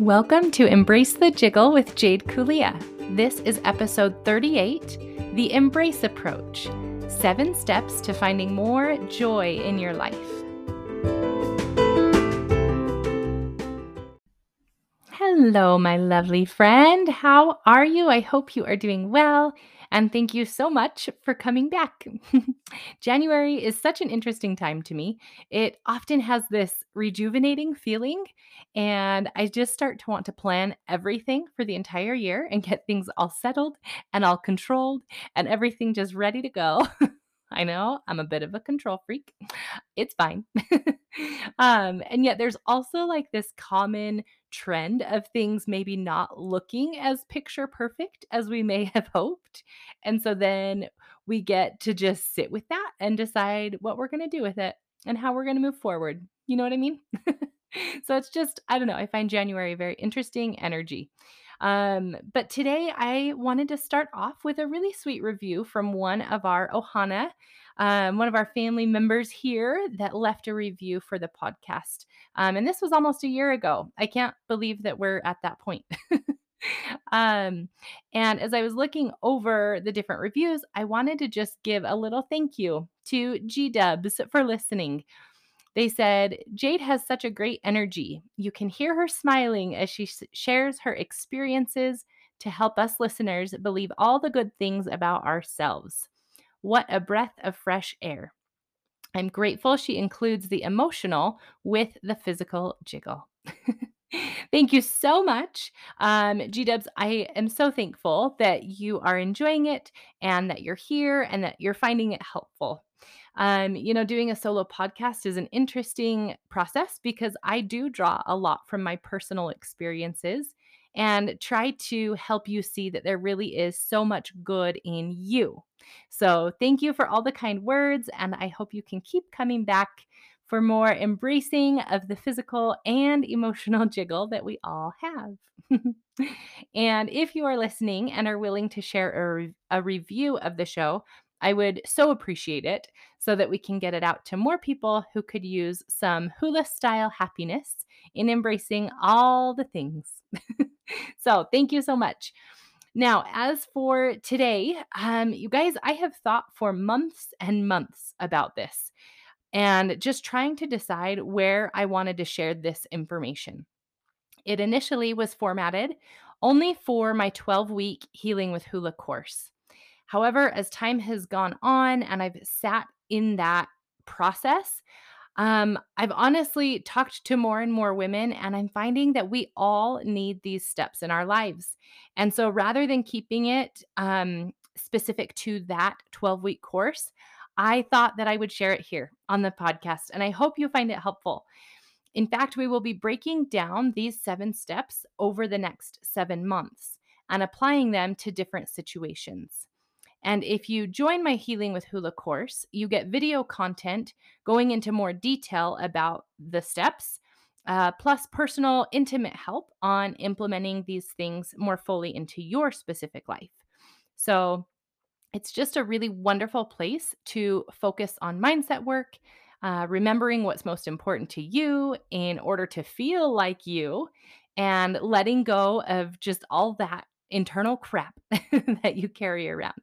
Welcome to Embrace the Jiggle with Jade Kulia. This is episode 38 The Embrace Approach Seven Steps to Finding More Joy in Your Life. Hello, my lovely friend. How are you? I hope you are doing well and thank you so much for coming back. January is such an interesting time to me. It often has this rejuvenating feeling, and I just start to want to plan everything for the entire year and get things all settled and all controlled and everything just ready to go. I know I'm a bit of a control freak. It's fine. um, and yet, there's also like this common trend of things maybe not looking as picture perfect as we may have hoped. And so then we get to just sit with that and decide what we're going to do with it and how we're going to move forward. You know what I mean? so it's just, I don't know, I find January very interesting energy. Um, but today I wanted to start off with a really sweet review from one of our Ohana, um, one of our family members here that left a review for the podcast. Um, and this was almost a year ago. I can't believe that we're at that point. um, and as I was looking over the different reviews, I wanted to just give a little thank you to G Dubs for listening. They said, Jade has such a great energy. You can hear her smiling as she shares her experiences to help us listeners believe all the good things about ourselves. What a breath of fresh air. I'm grateful she includes the emotional with the physical jiggle. Thank you so much. Um, G Dubs, I am so thankful that you are enjoying it and that you're here and that you're finding it helpful. Um, you know, doing a solo podcast is an interesting process because I do draw a lot from my personal experiences and try to help you see that there really is so much good in you. So, thank you for all the kind words, and I hope you can keep coming back for more embracing of the physical and emotional jiggle that we all have. and if you are listening and are willing to share a, re- a review of the show, I would so appreciate it so that we can get it out to more people who could use some hula style happiness in embracing all the things. so, thank you so much. Now, as for today, um, you guys, I have thought for months and months about this and just trying to decide where I wanted to share this information. It initially was formatted only for my 12 week Healing with Hula course. However, as time has gone on and I've sat in that process, um, I've honestly talked to more and more women, and I'm finding that we all need these steps in our lives. And so rather than keeping it um, specific to that 12 week course, I thought that I would share it here on the podcast, and I hope you find it helpful. In fact, we will be breaking down these seven steps over the next seven months and applying them to different situations. And if you join my Healing with Hula course, you get video content going into more detail about the steps, uh, plus personal, intimate help on implementing these things more fully into your specific life. So it's just a really wonderful place to focus on mindset work, uh, remembering what's most important to you in order to feel like you, and letting go of just all that internal crap that you carry around.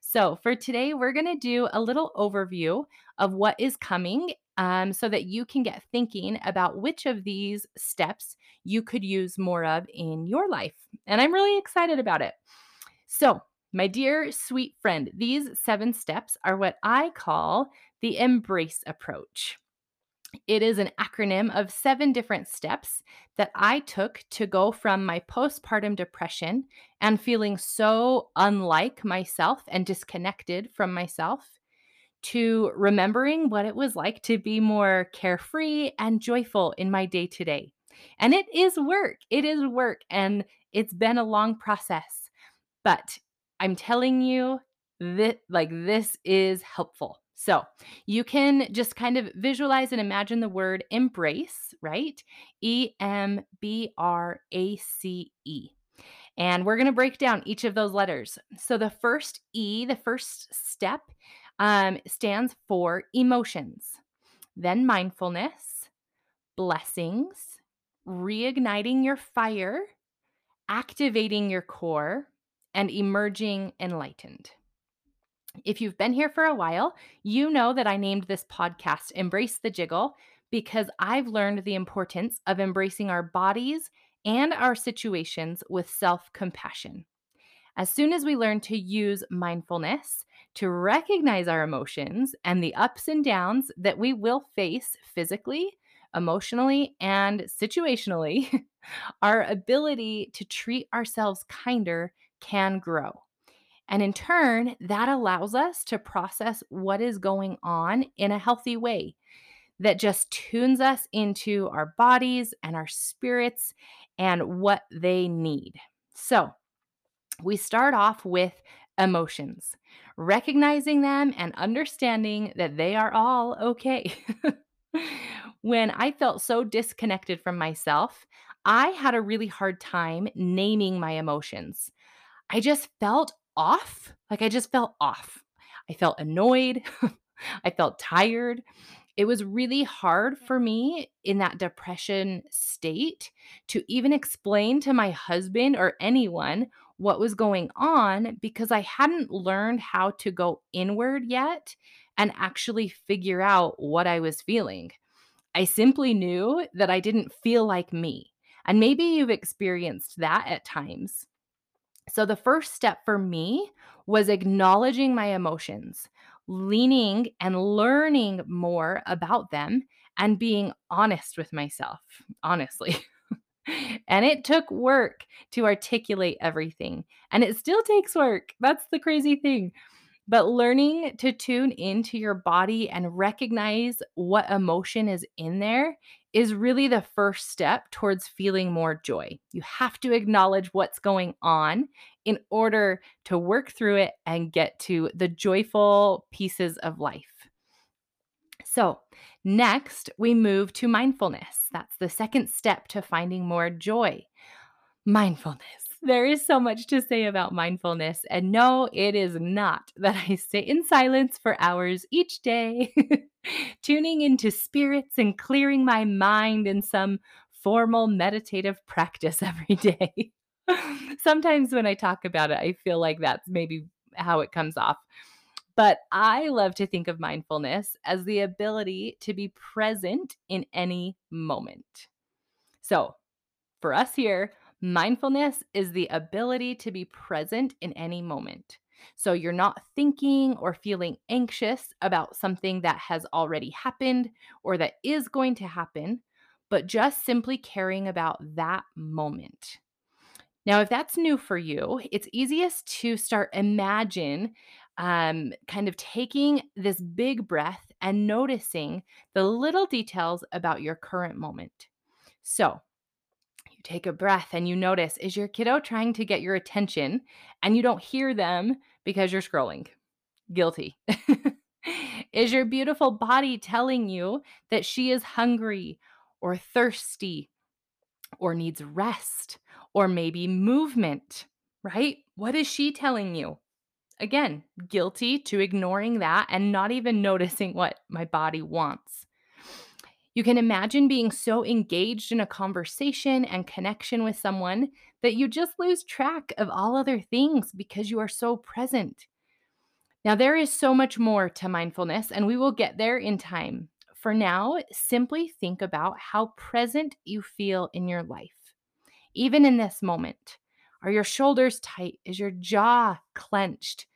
So, for today, we're going to do a little overview of what is coming um, so that you can get thinking about which of these steps you could use more of in your life. And I'm really excited about it. So, my dear sweet friend, these seven steps are what I call the embrace approach. It is an acronym of seven different steps that I took to go from my postpartum depression and feeling so unlike myself and disconnected from myself to remembering what it was like to be more carefree and joyful in my day to day. And it is work. It is work. And it's been a long process. But I'm telling you that like this is helpful. So you can just kind of visualize and imagine the word embrace, right? E M B R A C E. And we're going to break down each of those letters. So the first E, the first step, um, stands for emotions, then mindfulness, blessings, reigniting your fire, activating your core, and emerging enlightened. If you've been here for a while, you know that I named this podcast Embrace the Jiggle because I've learned the importance of embracing our bodies and our situations with self compassion. As soon as we learn to use mindfulness to recognize our emotions and the ups and downs that we will face physically, emotionally, and situationally, our ability to treat ourselves kinder can grow. And in turn, that allows us to process what is going on in a healthy way that just tunes us into our bodies and our spirits and what they need. So, we start off with emotions, recognizing them and understanding that they are all okay. when I felt so disconnected from myself, I had a really hard time naming my emotions. I just felt off. Like I just felt off. I felt annoyed. I felt tired. It was really hard for me in that depression state to even explain to my husband or anyone what was going on because I hadn't learned how to go inward yet and actually figure out what I was feeling. I simply knew that I didn't feel like me. And maybe you've experienced that at times. So, the first step for me was acknowledging my emotions, leaning and learning more about them, and being honest with myself, honestly. and it took work to articulate everything. And it still takes work. That's the crazy thing. But learning to tune into your body and recognize what emotion is in there is really the first step towards feeling more joy. You have to acknowledge what's going on in order to work through it and get to the joyful pieces of life. So, next, we move to mindfulness. That's the second step to finding more joy. Mindfulness. There is so much to say about mindfulness. And no, it is not that I sit in silence for hours each day, tuning into spirits and clearing my mind in some formal meditative practice every day. Sometimes when I talk about it, I feel like that's maybe how it comes off. But I love to think of mindfulness as the ability to be present in any moment. So, for us here, Mindfulness is the ability to be present in any moment. So you're not thinking or feeling anxious about something that has already happened or that is going to happen, but just simply caring about that moment. Now, if that's new for you, it's easiest to start imagine um, kind of taking this big breath and noticing the little details about your current moment. So, take a breath and you notice is your kiddo trying to get your attention and you don't hear them because you're scrolling? Guilty. is your beautiful body telling you that she is hungry or thirsty or needs rest or maybe movement, right? What is she telling you? Again, guilty to ignoring that and not even noticing what my body wants. You can imagine being so engaged in a conversation and connection with someone that you just lose track of all other things because you are so present. Now, there is so much more to mindfulness, and we will get there in time. For now, simply think about how present you feel in your life, even in this moment. Are your shoulders tight? Is your jaw clenched?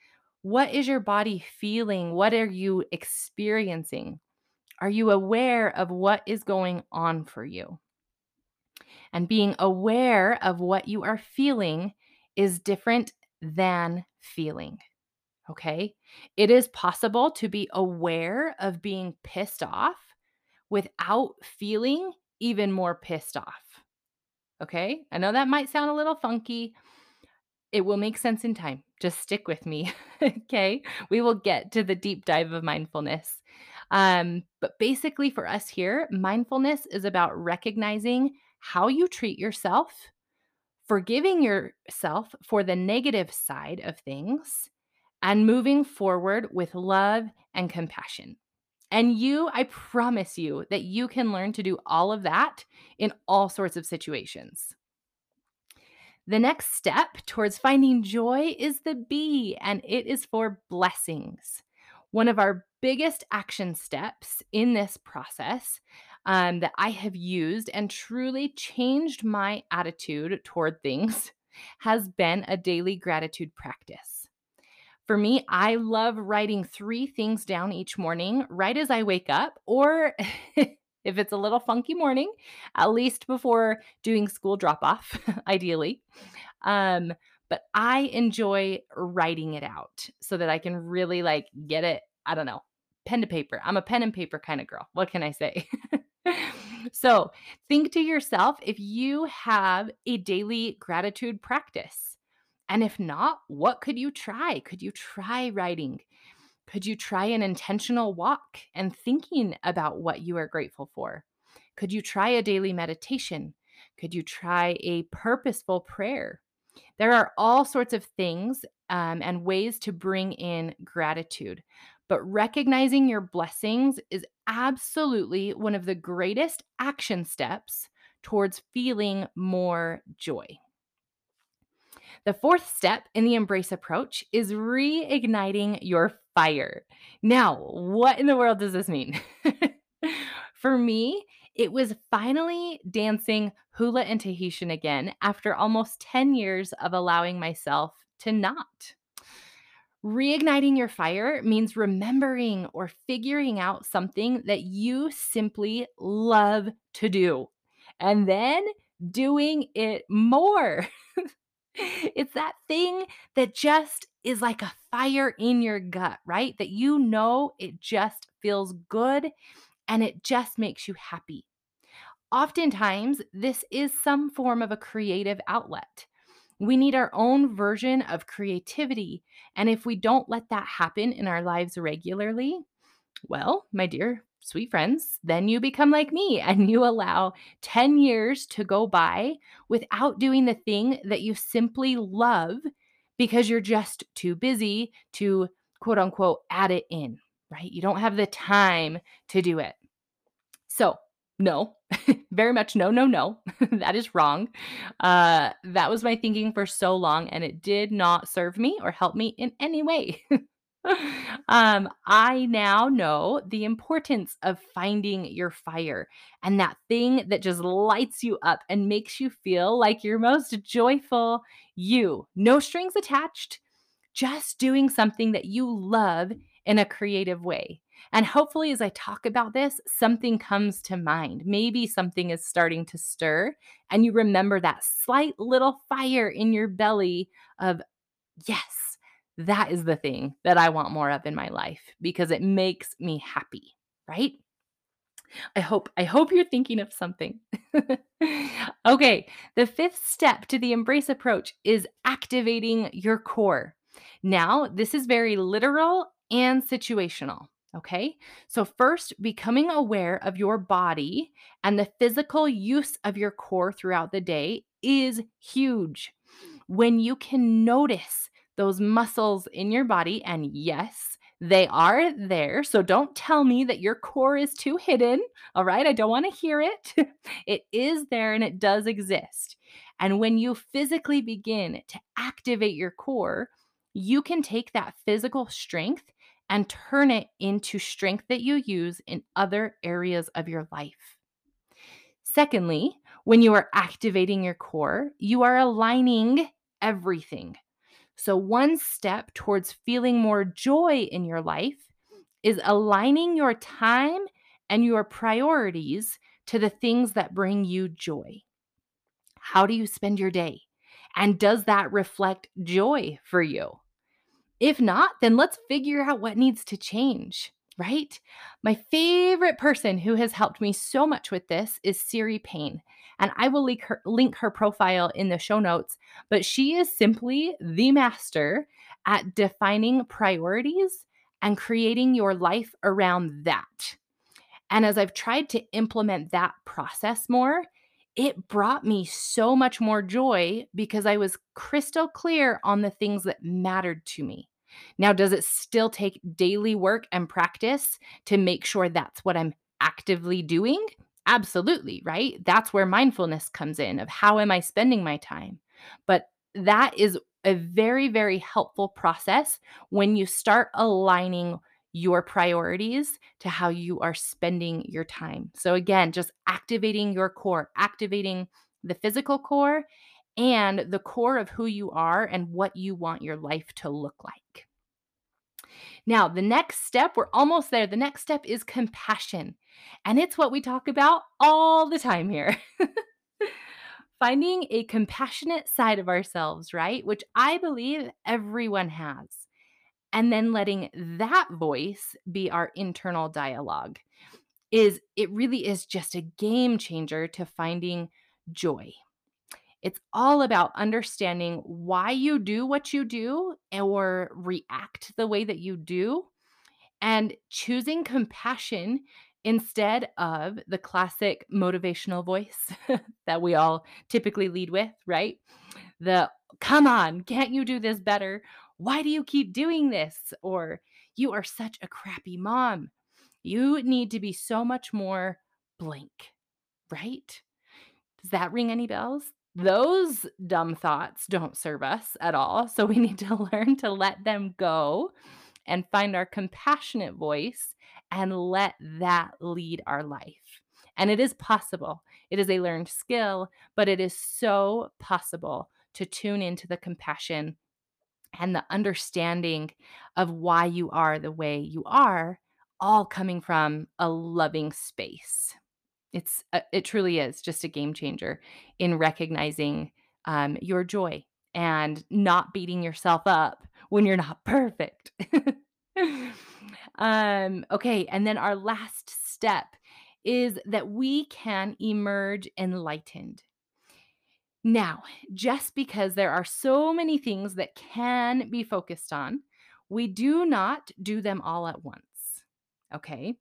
What is your body feeling? What are you experiencing? Are you aware of what is going on for you? And being aware of what you are feeling is different than feeling. Okay. It is possible to be aware of being pissed off without feeling even more pissed off. Okay. I know that might sound a little funky. It will make sense in time. Just stick with me. okay. We will get to the deep dive of mindfulness. Um, but basically, for us here, mindfulness is about recognizing how you treat yourself, forgiving yourself for the negative side of things, and moving forward with love and compassion. And you, I promise you that you can learn to do all of that in all sorts of situations. The next step towards finding joy is the B, and it is for blessings. One of our biggest action steps in this process um, that I have used and truly changed my attitude toward things has been a daily gratitude practice. For me, I love writing three things down each morning right as I wake up, or if it's a little funky morning, at least before doing school drop off, ideally. Um, but I enjoy writing it out so that I can really like get it, I don't know, pen to paper. I'm a pen and paper kind of girl. What can I say? so think to yourself if you have a daily gratitude practice. And if not, what could you try? Could you try writing? Could you try an intentional walk and thinking about what you are grateful for? Could you try a daily meditation? Could you try a purposeful prayer? There are all sorts of things um, and ways to bring in gratitude, but recognizing your blessings is absolutely one of the greatest action steps towards feeling more joy. The fourth step in the embrace approach is reigniting your fire. Now, what in the world does this mean? For me, it was finally dancing hula and Tahitian again after almost 10 years of allowing myself to not. Reigniting your fire means remembering or figuring out something that you simply love to do and then doing it more. it's that thing that just is like a fire in your gut, right? That you know it just feels good and it just makes you happy. Oftentimes, this is some form of a creative outlet. We need our own version of creativity. And if we don't let that happen in our lives regularly, well, my dear sweet friends, then you become like me and you allow 10 years to go by without doing the thing that you simply love because you're just too busy to quote unquote add it in, right? You don't have the time to do it. So, no, very much no, no, no. that is wrong. Uh, that was my thinking for so long, and it did not serve me or help me in any way. um, I now know the importance of finding your fire and that thing that just lights you up and makes you feel like your most joyful you. No strings attached, just doing something that you love in a creative way. And hopefully, as I talk about this, something comes to mind. Maybe something is starting to stir, and you remember that slight little fire in your belly of, yes, that is the thing that I want more of in my life because it makes me happy, right? I hope I hope you're thinking of something. okay, the fifth step to the embrace approach is activating your core. Now, this is very literal and situational. Okay. So, first, becoming aware of your body and the physical use of your core throughout the day is huge. When you can notice those muscles in your body. And yes, they are there. So don't tell me that your core is too hidden. All right. I don't want to hear it. it is there and it does exist. And when you physically begin to activate your core, you can take that physical strength and turn it into strength that you use in other areas of your life. Secondly, when you are activating your core, you are aligning everything. So, one step towards feeling more joy in your life is aligning your time and your priorities to the things that bring you joy. How do you spend your day? And does that reflect joy for you? If not, then let's figure out what needs to change right? My favorite person who has helped me so much with this is Ceri Payne. And I will link her, link her profile in the show notes, but she is simply the master at defining priorities and creating your life around that. And as I've tried to implement that process more, it brought me so much more joy because I was crystal clear on the things that mattered to me. Now, does it still take daily work and practice to make sure that's what I'm actively doing? Absolutely, right? That's where mindfulness comes in of how am I spending my time? But that is a very, very helpful process when you start aligning your priorities to how you are spending your time. So, again, just activating your core, activating the physical core and the core of who you are and what you want your life to look like. Now, the next step, we're almost there. The next step is compassion. And it's what we talk about all the time here. Finding a compassionate side of ourselves, right? Which I believe everyone has. And then letting that voice be our internal dialogue is it really is just a game changer to finding joy. It's all about understanding why you do what you do or react the way that you do and choosing compassion instead of the classic motivational voice that we all typically lead with, right? The come on, can't you do this better? Why do you keep doing this? Or you are such a crappy mom. You need to be so much more blank, right? Does that ring any bells? Those dumb thoughts don't serve us at all. So we need to learn to let them go and find our compassionate voice and let that lead our life. And it is possible. It is a learned skill, but it is so possible to tune into the compassion and the understanding of why you are the way you are, all coming from a loving space. It's uh, it truly is just a game changer in recognizing um, your joy and not beating yourself up when you're not perfect. um, okay, and then our last step is that we can emerge enlightened. Now, just because there are so many things that can be focused on, we do not do them all at once. Okay.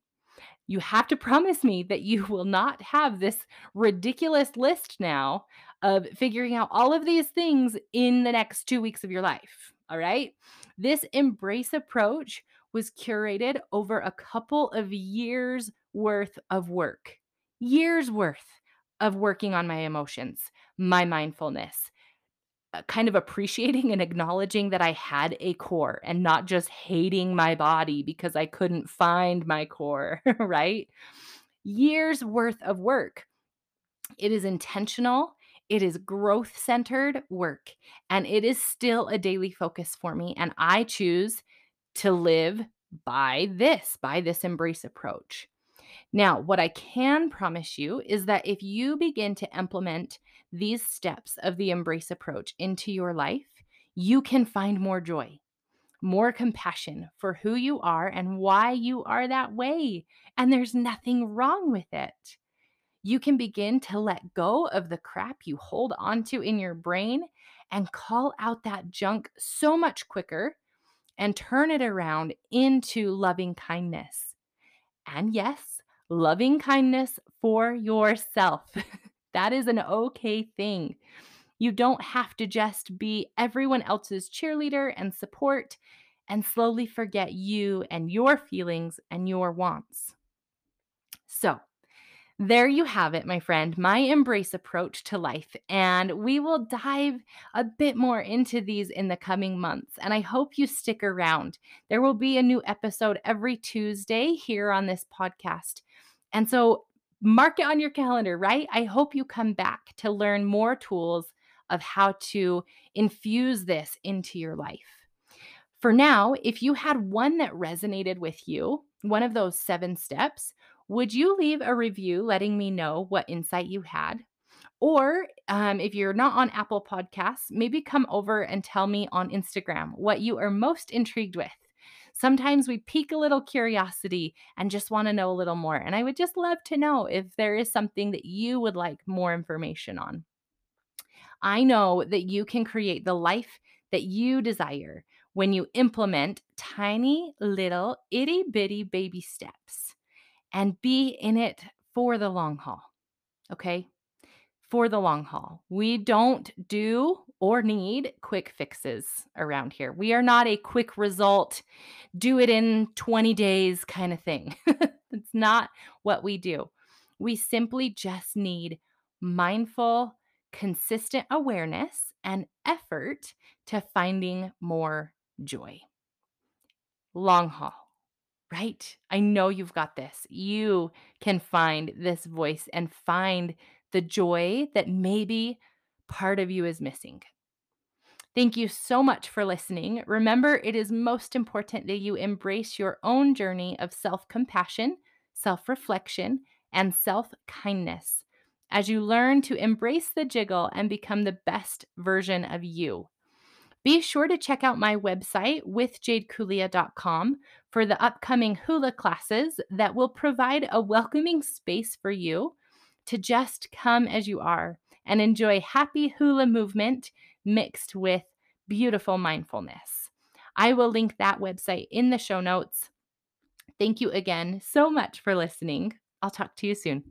You have to promise me that you will not have this ridiculous list now of figuring out all of these things in the next two weeks of your life. All right. This embrace approach was curated over a couple of years worth of work, years worth of working on my emotions, my mindfulness, Uh, kind of appreciating and acknowledging that I had a core and not just hating my body because I couldn't find my core, right? Years worth of work. It is intentional, it is growth centered work, and it is still a daily focus for me. And I choose to live by this, by this embrace approach. Now, what I can promise you is that if you begin to implement these steps of the embrace approach into your life, you can find more joy, more compassion for who you are and why you are that way. And there's nothing wrong with it. You can begin to let go of the crap you hold onto in your brain and call out that junk so much quicker and turn it around into loving kindness. And yes, loving kindness for yourself. that is an okay thing. You don't have to just be everyone else's cheerleader and support and slowly forget you and your feelings and your wants. So, there you have it, my friend, my embrace approach to life. And we will dive a bit more into these in the coming months. And I hope you stick around. There will be a new episode every Tuesday here on this podcast. And so mark it on your calendar, right? I hope you come back to learn more tools of how to infuse this into your life. For now, if you had one that resonated with you, one of those seven steps, would you leave a review letting me know what insight you had? Or um, if you're not on Apple Podcasts, maybe come over and tell me on Instagram what you are most intrigued with. Sometimes we pique a little curiosity and just want to know a little more. And I would just love to know if there is something that you would like more information on. I know that you can create the life that you desire when you implement tiny little itty bitty baby steps and be in it for the long haul. Okay? For the long haul. We don't do or need quick fixes around here. We are not a quick result, do it in 20 days kind of thing. It's not what we do. We simply just need mindful, consistent awareness and effort to finding more joy. Long haul right? I know you've got this. You can find this voice and find the joy that maybe part of you is missing. Thank you so much for listening. Remember, it is most important that you embrace your own journey of self compassion, self reflection, and self kindness as you learn to embrace the jiggle and become the best version of you. Be sure to check out my website withjadekulia.com for the upcoming hula classes that will provide a welcoming space for you to just come as you are and enjoy happy hula movement mixed with beautiful mindfulness. I will link that website in the show notes. Thank you again so much for listening. I'll talk to you soon.